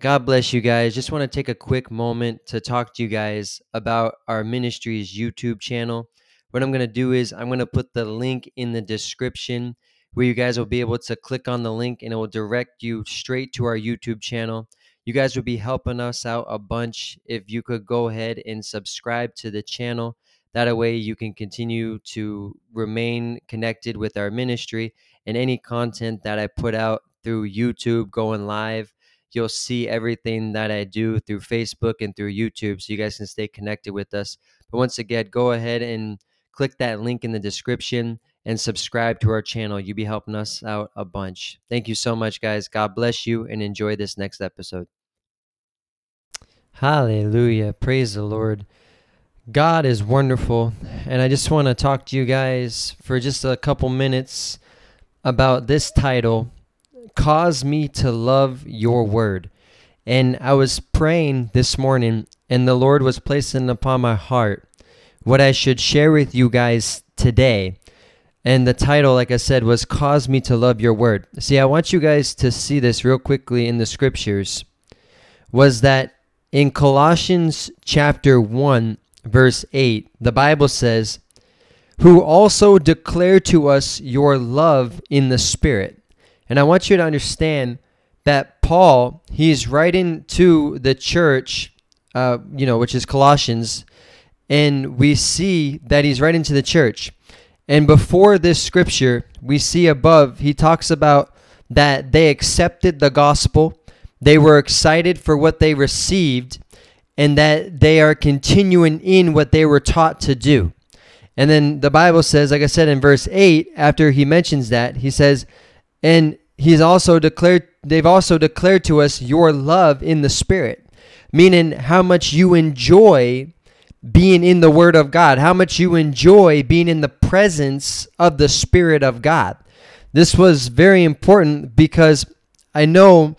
God bless you guys. Just want to take a quick moment to talk to you guys about our ministry's YouTube channel. What I'm going to do is I'm going to put the link in the description where you guys will be able to click on the link and it will direct you straight to our YouTube channel. You guys would be helping us out a bunch if you could go ahead and subscribe to the channel. That way, you can continue to remain connected with our ministry and any content that I put out through YouTube going live You'll see everything that I do through Facebook and through YouTube so you guys can stay connected with us. But once again, go ahead and click that link in the description and subscribe to our channel. You'll be helping us out a bunch. Thank you so much, guys. God bless you and enjoy this next episode. Hallelujah. Praise the Lord. God is wonderful. And I just want to talk to you guys for just a couple minutes about this title cause me to love your word. And I was praying this morning, and the Lord was placing upon my heart what I should share with you guys today. And the title, like I said, was Cause Me to Love Your Word. See, I want you guys to see this real quickly in the scriptures. Was that in Colossians chapter 1, verse 8, the Bible says, Who also declare to us your love in the Spirit. And I want you to understand that Paul, he's writing to the church, uh, you know, which is Colossians, and we see that he's writing to the church. And before this scripture, we see above, he talks about that they accepted the gospel, they were excited for what they received, and that they are continuing in what they were taught to do. And then the Bible says, like I said in verse 8, after he mentions that, he says, and he's also declared they've also declared to us your love in the spirit, meaning how much you enjoy being in the word of God, how much you enjoy being in the presence of the spirit of God. This was very important because I know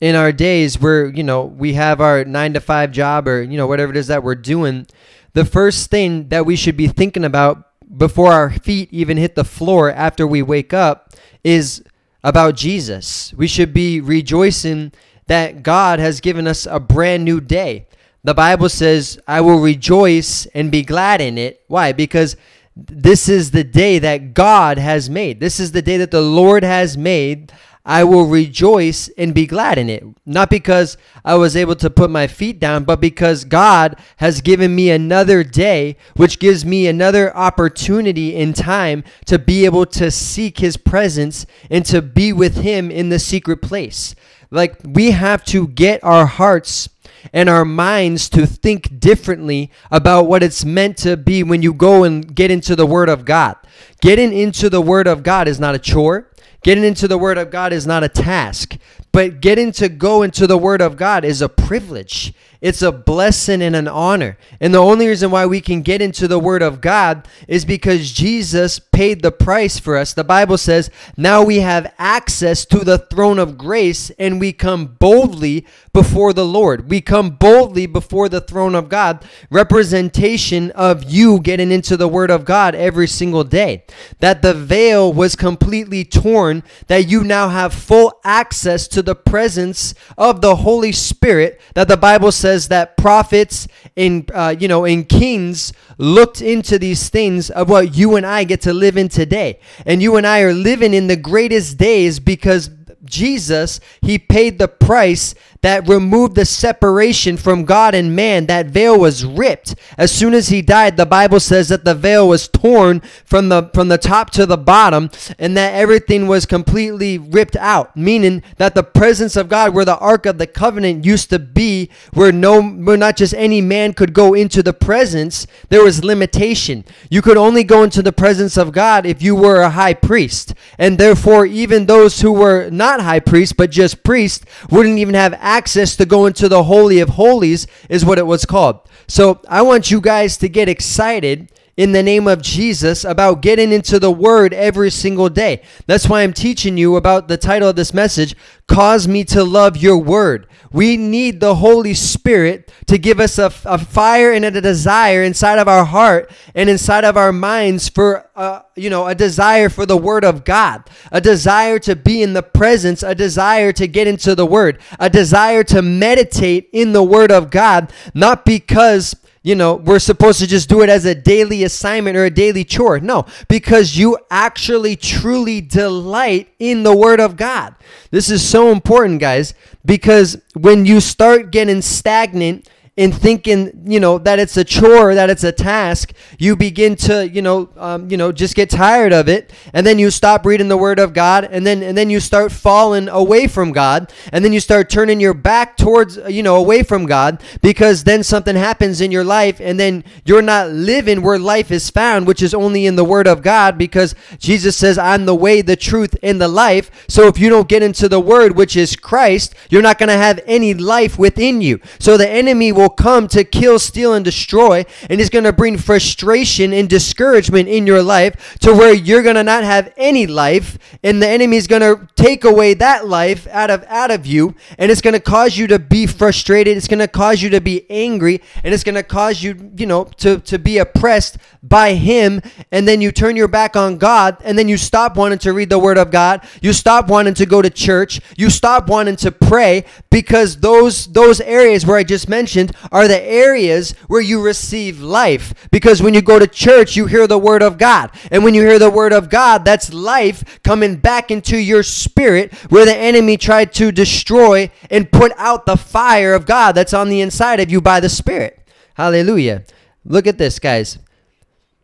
in our days where, you know, we have our 9 to 5 job or, you know, whatever it is that we're doing, the first thing that we should be thinking about before our feet even hit the floor after we wake up is about Jesus. We should be rejoicing that God has given us a brand new day. The Bible says, I will rejoice and be glad in it. Why? Because this is the day that God has made. This is the day that the Lord has made. I will rejoice and be glad in it. Not because I was able to put my feet down, but because God has given me another day, which gives me another opportunity in time to be able to seek His presence and to be with Him in the secret place. Like, we have to get our hearts and our minds to think differently about what it's meant to be when you go and get into the Word of God. Getting into the Word of God is not a chore. Getting into the Word of God is not a task, but getting to go into the Word of God is a privilege. It's a blessing and an honor. And the only reason why we can get into the Word of God is because Jesus paid the price for us. The Bible says, now we have access to the throne of grace and we come boldly before the Lord. We come boldly before the throne of God, representation of you getting into the Word of God every single day. That the veil was completely torn, that you now have full access to the presence of the Holy Spirit, that the Bible says says that prophets and uh, you know and kings looked into these things of what you and I get to live in today. And you and I are living in the greatest days because Jesus, he paid the price that removed the separation from God and man. That veil was ripped. As soon as he died, the Bible says that the veil was torn from the from the top to the bottom and that everything was completely ripped out, meaning that the presence of God where the ark of the covenant used to be, where no where not just any man could go into the presence, there was limitation. You could only go into the presence of God if you were a high priest. And therefore even those who were not high priests but just priests wouldn't even have access to go into the Holy of Holies, is what it was called. So I want you guys to get excited in the name of Jesus about getting into the Word every single day. That's why I'm teaching you about the title of this message, Cause Me to Love Your Word. We need the Holy Spirit to give us a, a fire and a desire inside of our heart and inside of our minds for, uh, you know, a desire for the Word of God, a desire to be in the presence, a desire to get into the Word, a desire to meditate in the Word of God, not because you know, we're supposed to just do it as a daily assignment or a daily chore. No, because you actually truly delight in the Word of God. This is so important, guys, because when you start getting stagnant in thinking, you know, that it's a chore, that it's a task, you begin to, you know, um, you know, just get tired of it, and then you stop reading the Word of God, and then and then you start falling away from God, and then you start turning your back towards, you know, away from God, because then something happens in your life, and then you're not living where life is found, which is only in the Word of God, because Jesus says, "I'm the way, the truth, and the life." So if you don't get into the Word, which is Christ, you're not going to have any life within you. So the enemy will will come to kill, steal, and destroy, and he's going to bring frustration and discouragement in your life to where you're going to not have any life, and the enemy is going to take away that life out of out of you, and it's going to cause you to be frustrated. It's going to cause you to be angry, and it's going to cause you, you know, to to be oppressed by him, and then you turn your back on God, and then you stop wanting to read the Word of God. You stop wanting to go to church. You stop wanting to pray because those those areas where I just mentioned are the areas where you receive life. Because when you go to church, you hear the Word of God. And when you hear the Word of God, that's life coming back into your spirit where the enemy tried to destroy and put out the fire of God that's on the inside of you by the Spirit. Hallelujah. Look at this, guys.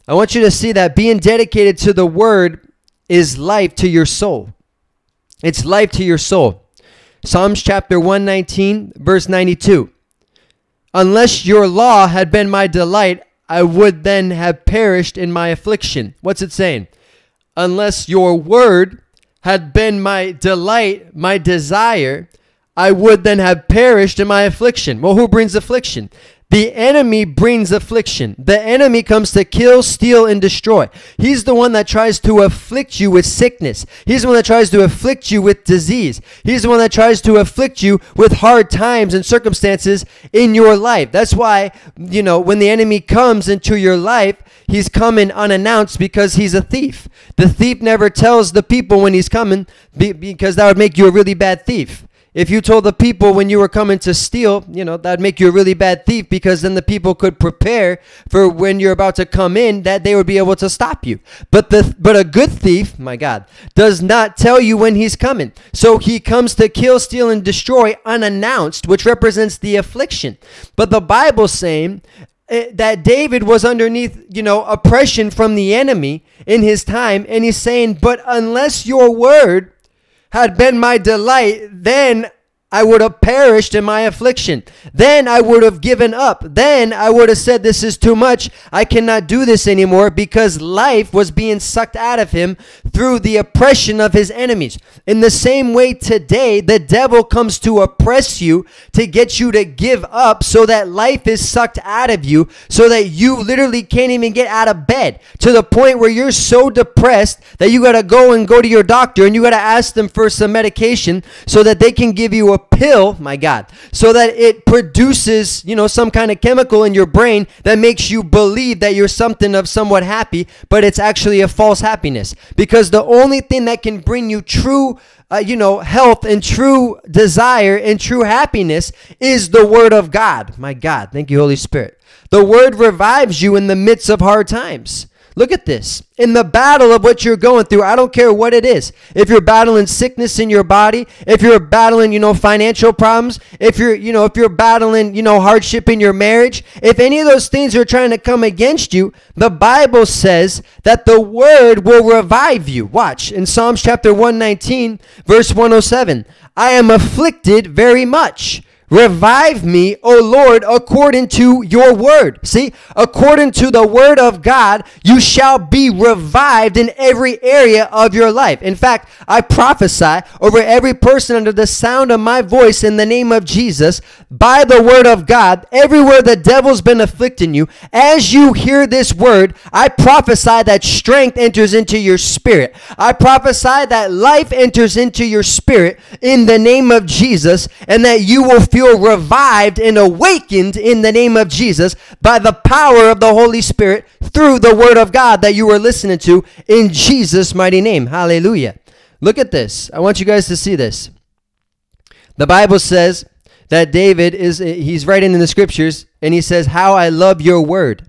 I want you to see that being dedicated to the Word is life to your soul. It's life to your soul. Psalms chapter 119, verse 92. Unless your law had been my delight, I would then have perished in my affliction. What's it saying? Unless your word had been my delight, my desire, I would then have perished in my affliction. Well, who brings affliction? The enemy brings affliction. The enemy comes to kill, steal, and destroy. He's the one that tries to afflict you with sickness. He's the one that tries to afflict you with disease. He's the one that tries to afflict you with hard times and circumstances in your life. That's why, you know, when the enemy comes into your life, he's coming unannounced because he's a thief. The thief never tells the people when he's coming because that would make you a really bad thief. If you told the people when you were coming to steal, you know, that'd make you a really bad thief because then the people could prepare for when you're about to come in that they would be able to stop you. But the but a good thief, my God, does not tell you when he's coming. So he comes to kill, steal and destroy unannounced, which represents the affliction. But the Bible's saying eh, that David was underneath, you know, oppression from the enemy in his time and he's saying, "But unless your word had been my delight, then I would have perished in my affliction. Then I would have given up. Then I would have said, This is too much. I cannot do this anymore because life was being sucked out of him through the oppression of his enemies. In the same way, today, the devil comes to oppress you to get you to give up so that life is sucked out of you, so that you literally can't even get out of bed to the point where you're so depressed that you got to go and go to your doctor and you got to ask them for some medication so that they can give you a pill, my God, so that it produces, you know, some kind of chemical in your brain that makes you believe that you're something of somewhat happy, but it's actually a false happiness. Because the only thing that can bring you true uh, you know, health and true desire and true happiness is the Word of God. My God, thank you, Holy Spirit. The Word revives you in the midst of hard times. Look at this. In the battle of what you're going through, I don't care what it is. If you're battling sickness in your body, if you're battling, you know, financial problems, if you're, you know, if you're battling, you know, hardship in your marriage, if any of those things are trying to come against you, the Bible says that the word will revive you. Watch in Psalms chapter 119, verse 107. I am afflicted very much. Revive me, O Lord, according to your word. See, according to the word of God, you shall be revived in every area of your life. In fact, I prophesy over every person under the sound of my voice in the name of Jesus, by the word of God, everywhere the devil's been afflicting you, as you hear this word, I prophesy that strength enters into your spirit. I prophesy that life enters into your spirit in the name of Jesus, and that you will feel feel revived and awakened in the name of Jesus by the power of the Holy Spirit through the Word of God that you were listening to in Jesus' mighty name. Hallelujah. Look at this. I want you guys to see this. The Bible says that David is, he's writing in the scriptures, and he says, How I love your word.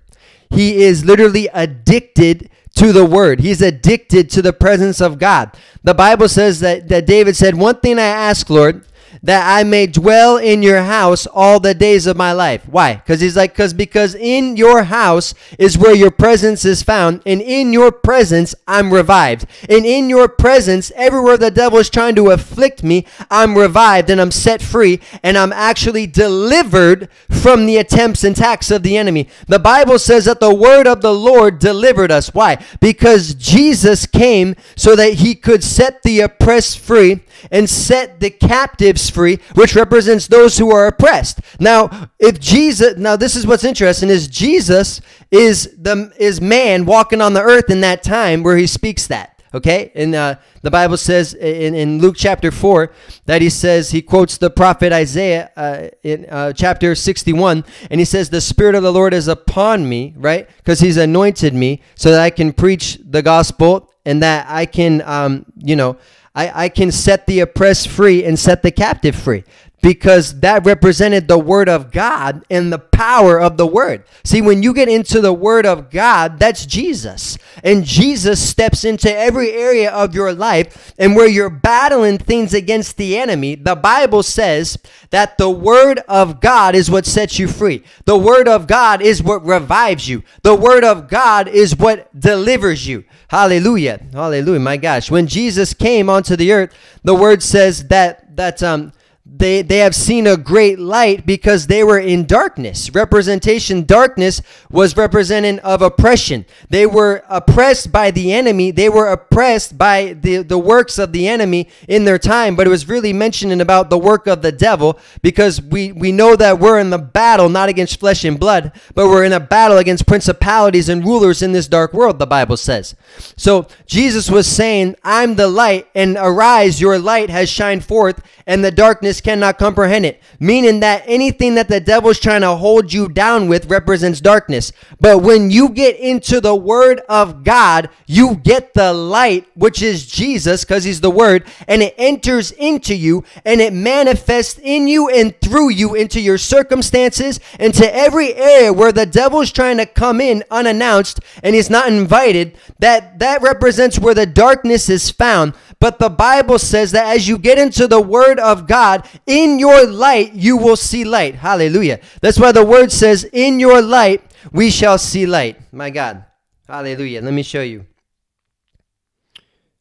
He is literally addicted to the word. He's addicted to the presence of God. The Bible says that, that David said, One thing I ask, Lord, that I may dwell in your house all the days of my life. Why? Because he's like, because because in your house is where your presence is found, and in your presence I'm revived. And in your presence, everywhere the devil is trying to afflict me, I'm revived and I'm set free, and I'm actually delivered from the attempts and attacks of the enemy. The Bible says that the word of the Lord delivered us. Why? Because Jesus came so that he could set the oppressed free and set the captives free, which represents those who are oppressed. Now, if Jesus, now this is what's interesting is Jesus is the is man walking on the earth in that time where he speaks that. Okay, and uh, the Bible says in, in Luke chapter four that he says he quotes the prophet Isaiah uh, in uh, chapter sixty one, and he says, "The Spirit of the Lord is upon me," right? Because He's anointed me so that I can preach the gospel and that I can, um, you know, I, I can set the oppressed free and set the captive free because that represented the word of God and the power of the word. See, when you get into the word of God, that's Jesus. And Jesus steps into every area of your life. And where you're battling things against the enemy, the Bible says that the word of God is what sets you free. The word of God is what revives you. The word of God is what delivers you. Hallelujah. Hallelujah. My gosh. When Jesus came onto the earth, the word says that that um they they have seen a great light because they were in darkness. Representation darkness was representing of oppression. They were oppressed by the enemy. They were oppressed by the the works of the enemy in their time. But it was really mentioning about the work of the devil because we we know that we're in the battle not against flesh and blood but we're in a battle against principalities and rulers in this dark world the bible says. So jesus was saying i'm the light and arise your light has shined forth and the darkness cannot comprehend it. Meaning that anything that the devil's trying to hold you down with represents darkness. But when you get into the word of God, you get the light, which is Jesus, because he's the word, and it enters into you and it manifests in you and through you into your circumstances, into every area where the devil's trying to come in unannounced and he's not invited. That that represents where the darkness is found. But the Bible says that as you get into the Word of God, in your light you will see light. Hallelujah. That's why the Word says, In your light we shall see light. My God. Hallelujah. Let me show you.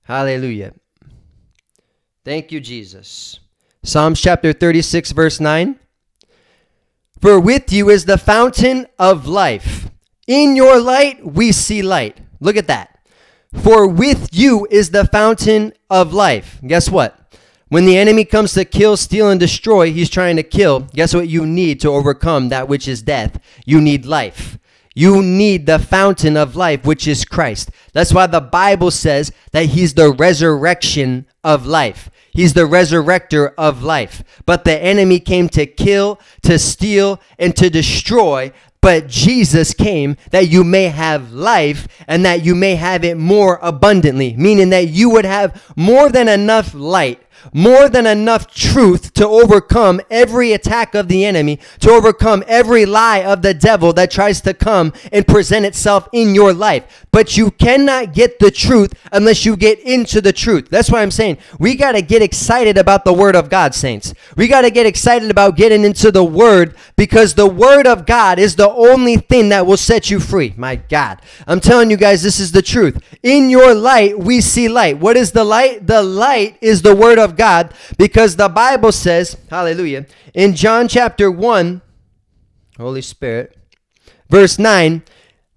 Hallelujah. Thank you, Jesus. Psalms chapter 36, verse 9. For with you is the fountain of life. In your light we see light. Look at that. For with you is the fountain of life. Guess what? When the enemy comes to kill, steal, and destroy, he's trying to kill. Guess what you need to overcome that which is death? You need life. You need the fountain of life, which is Christ. That's why the Bible says that he's the resurrection of life. He's the resurrector of life. But the enemy came to kill, to steal, and to destroy. But Jesus came that you may have life and that you may have it more abundantly, meaning that you would have more than enough light more than enough truth to overcome every attack of the enemy, to overcome every lie of the devil that tries to come and present itself in your life. But you cannot get the truth unless you get into the truth. That's why I'm saying we got to get excited about the word of God, saints. We got to get excited about getting into the word because the word of God is the only thing that will set you free. My God. I'm telling you guys, this is the truth. In your light, we see light. What is the light? The light is the word of of God because the Bible says, hallelujah, in John chapter 1, Holy Spirit, verse 9,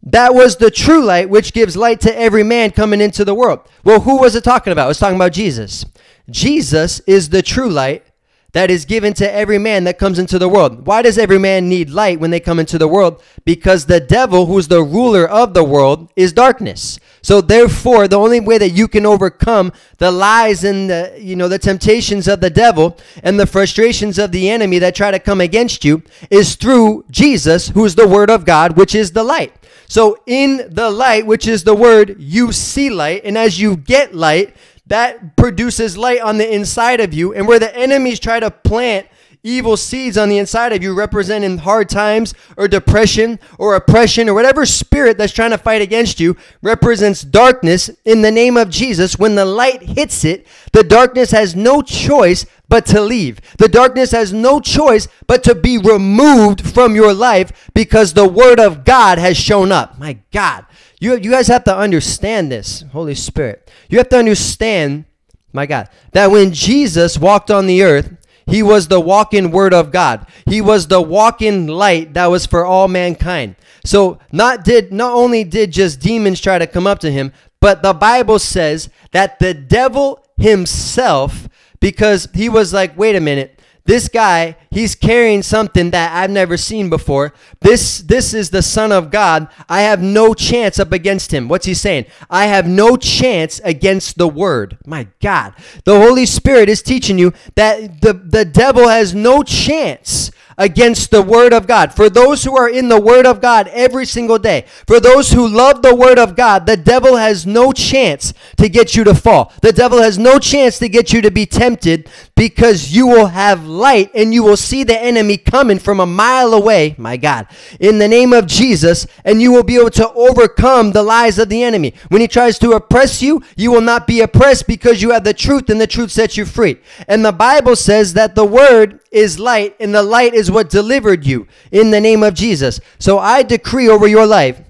that was the true light which gives light to every man coming into the world. Well, who was it talking about? It was talking about Jesus. Jesus is the true light that is given to every man that comes into the world. Why does every man need light when they come into the world? Because the devil, who's the ruler of the world, is darkness. So therefore, the only way that you can overcome the lies and the, you know, the temptations of the devil and the frustrations of the enemy that try to come against you is through Jesus, who's the word of God, which is the light. So in the light, which is the word, you see light, and as you get light, that produces light on the inside of you. And where the enemies try to plant evil seeds on the inside of you, representing hard times or depression or oppression or whatever spirit that's trying to fight against you, represents darkness in the name of Jesus. When the light hits it, the darkness has no choice but to leave. The darkness has no choice but to be removed from your life because the word of God has shown up. My God. You, you guys have to understand this, Holy Spirit. You have to understand, my God, that when Jesus walked on the earth, he was the walk-in word of God. He was the walk-in light that was for all mankind. So not did not only did just demons try to come up to him, but the Bible says that the devil himself because he was like, "Wait a minute. This guy, he's carrying something that I've never seen before. This this is the son of God. I have no chance up against him. What's he saying? I have no chance against the word. My God. The Holy Spirit is teaching you that the, the devil has no chance against the Word of God. For those who are in the Word of God every single day, for those who love the Word of God, the devil has no chance to get you to fall. The devil has no chance to get you to be tempted because you will have light and you will see the enemy coming from a mile away, my God, in the name of Jesus, and you will be able to overcome the lies of the enemy. When he tries to oppress you, you will not be oppressed because you have the truth and the truth sets you free. And the Bible says that the Word is light, and the light is what delivered you in the name of Jesus. So I decree over your life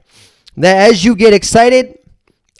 that as you get excited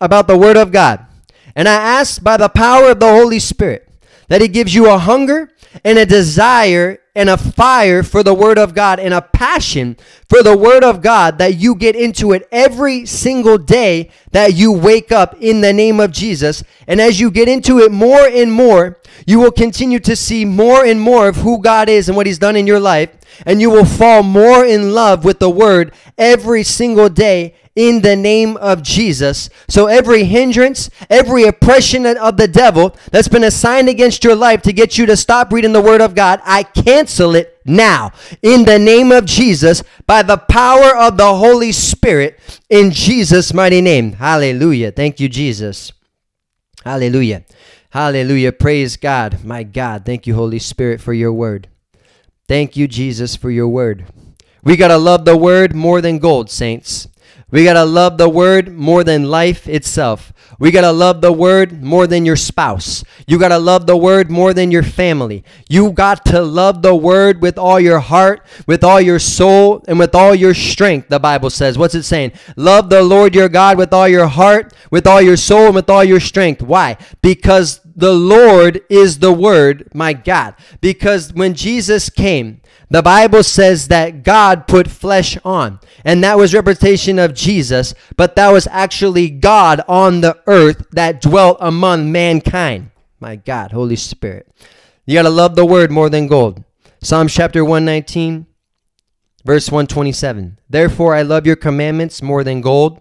about the Word of God, and I ask by the power of the Holy Spirit that He gives you a hunger and a desire and a fire for the Word of God and a passion for the Word of God that you get into it every single day that you wake up in the name of Jesus. And as you get into it more and more, you will continue to see more and more of who God is and what He's done in your life. And you will fall more in love with the Word every single day in the name of Jesus. So every hindrance, every oppression of the devil that's been assigned against your life to get you to stop reading the Word of God, I cancel it now in the name of Jesus by the power of the Holy Spirit in Jesus' mighty name. Hallelujah. Thank you, Jesus. Hallelujah. Hallelujah. Praise God. My God. Thank you, Holy Spirit, for your word. Thank you, Jesus, for your word. We got to love the word more than gold, saints. We got to love the word more than life itself. We got to love the word more than your spouse. You got to love the word more than your family. You got to love the word with all your heart, with all your soul, and with all your strength, the Bible says. What's it saying? Love the Lord your God with all your heart, with all your soul, and with all your strength. Why? Because the Lord is the word, my God. Because when Jesus came, the Bible says that God put flesh on, and that was representation of Jesus, but that was actually God on the earth that dwelt among mankind. My God, Holy Spirit. You got to love the word more than gold. Psalm chapter 119, verse 127. Therefore I love your commandments more than gold.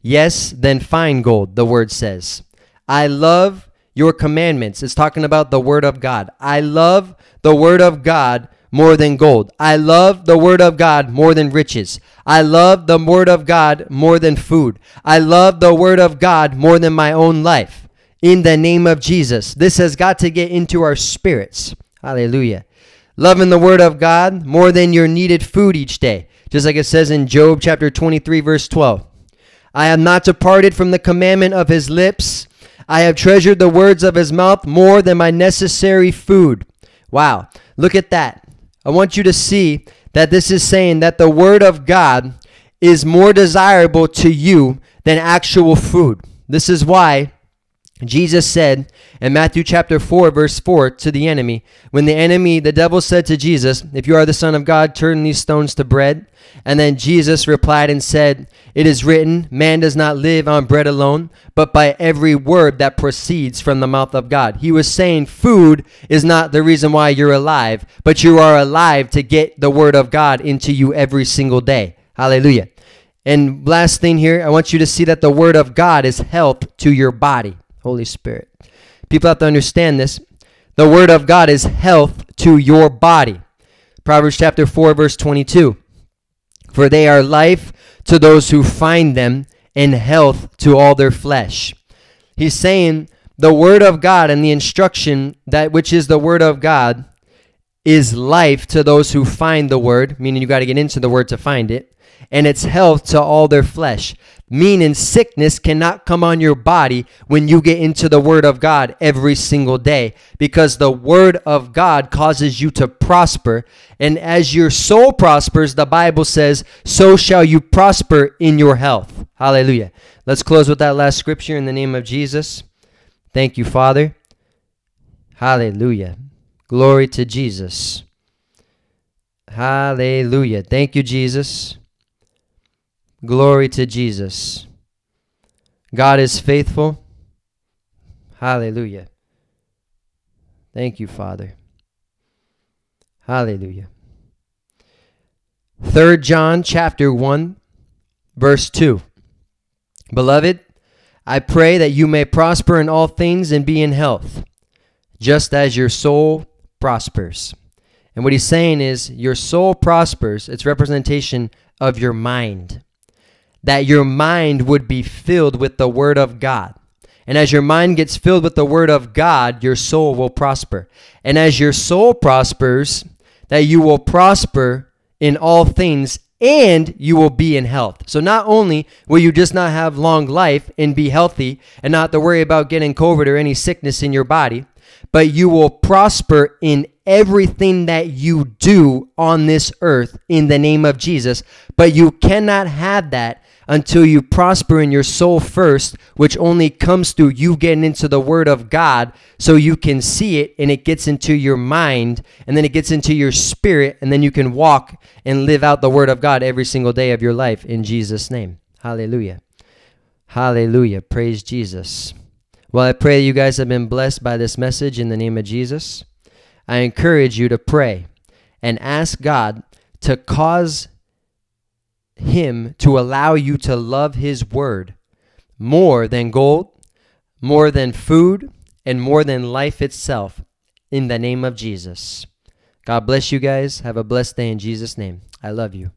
Yes, than fine gold, the word says. I love your commandments. It's talking about the word of God. I love the word of God more than gold. I love the word of God more than riches. I love the word of God more than food. I love the word of God more than my own life. In the name of Jesus. This has got to get into our spirits. Hallelujah. Loving the word of God more than your needed food each day. Just like it says in Job chapter 23 verse 12. I have not departed from the commandment of his lips. I have treasured the words of his mouth more than my necessary food. Wow. Look at that. I want you to see that this is saying that the Word of God is more desirable to you than actual food. This is why Jesus said in Matthew chapter 4, verse 4 to the enemy, when the enemy, the devil said to Jesus, If you are the Son of God, turn these stones to bread. And then Jesus replied and said, It is written, Man does not live on bread alone, but by every word that proceeds from the mouth of God. He was saying food is not the reason why you're alive, but you are alive to get the word of God into you every single day. Hallelujah. And last thing here, I want you to see that the word of God is health to your body. Holy Spirit. People have to understand this. The Word of God is health to your body. Proverbs chapter 4, verse 22. For they are life to those who find them, and health to all their flesh. He's saying the Word of God and the instruction that which is the Word of God is life to those who find the Word, meaning you got to get into the Word to find it, and it's health to all their flesh. Meaning sickness cannot come on your body when you get into the Word of God every single day because the Word of God causes you to prosper. And as your soul prospers, the Bible says, so shall you prosper in your health. Hallelujah. Let's close with that last scripture in the name of Jesus. Thank you, Father. Hallelujah. Glory to Jesus. Hallelujah. Thank you, Jesus. Glory to Jesus. God is faithful. Hallelujah. Thank you, Father. Hallelujah. 3 John chapter 1 verse 2. Beloved, I pray that you may prosper in all things and be in health, just as your soul prospers. And what he's saying is your soul prospers. It's representation of your mind that your mind would be filled with the Word of God. And as your mind gets filled with the Word of God, your soul will prosper. And as your soul prospers, that you will prosper in all things and you will be in health. So not only will you just not have long life and be healthy and not to worry about getting COVID or any sickness in your body, but you will prosper in everything that you do on this earth in the name of Jesus. But you cannot have that until you prosper in your soul first, which only comes through you getting into the Word of God so you can see it and it gets into your mind and then it gets into your spirit and then you can walk and live out the Word of God every single day of your life in Jesus' name. Hallelujah. Hallelujah. Praise Jesus. Well, I pray that you guys have been blessed by this message in the name of Jesus. I encourage you to pray and ask God to cause him to allow you to love His Word more than gold, more than food, and more than life itself in the name of Jesus. God bless you guys. Have a blessed day in Jesus' name. I love you.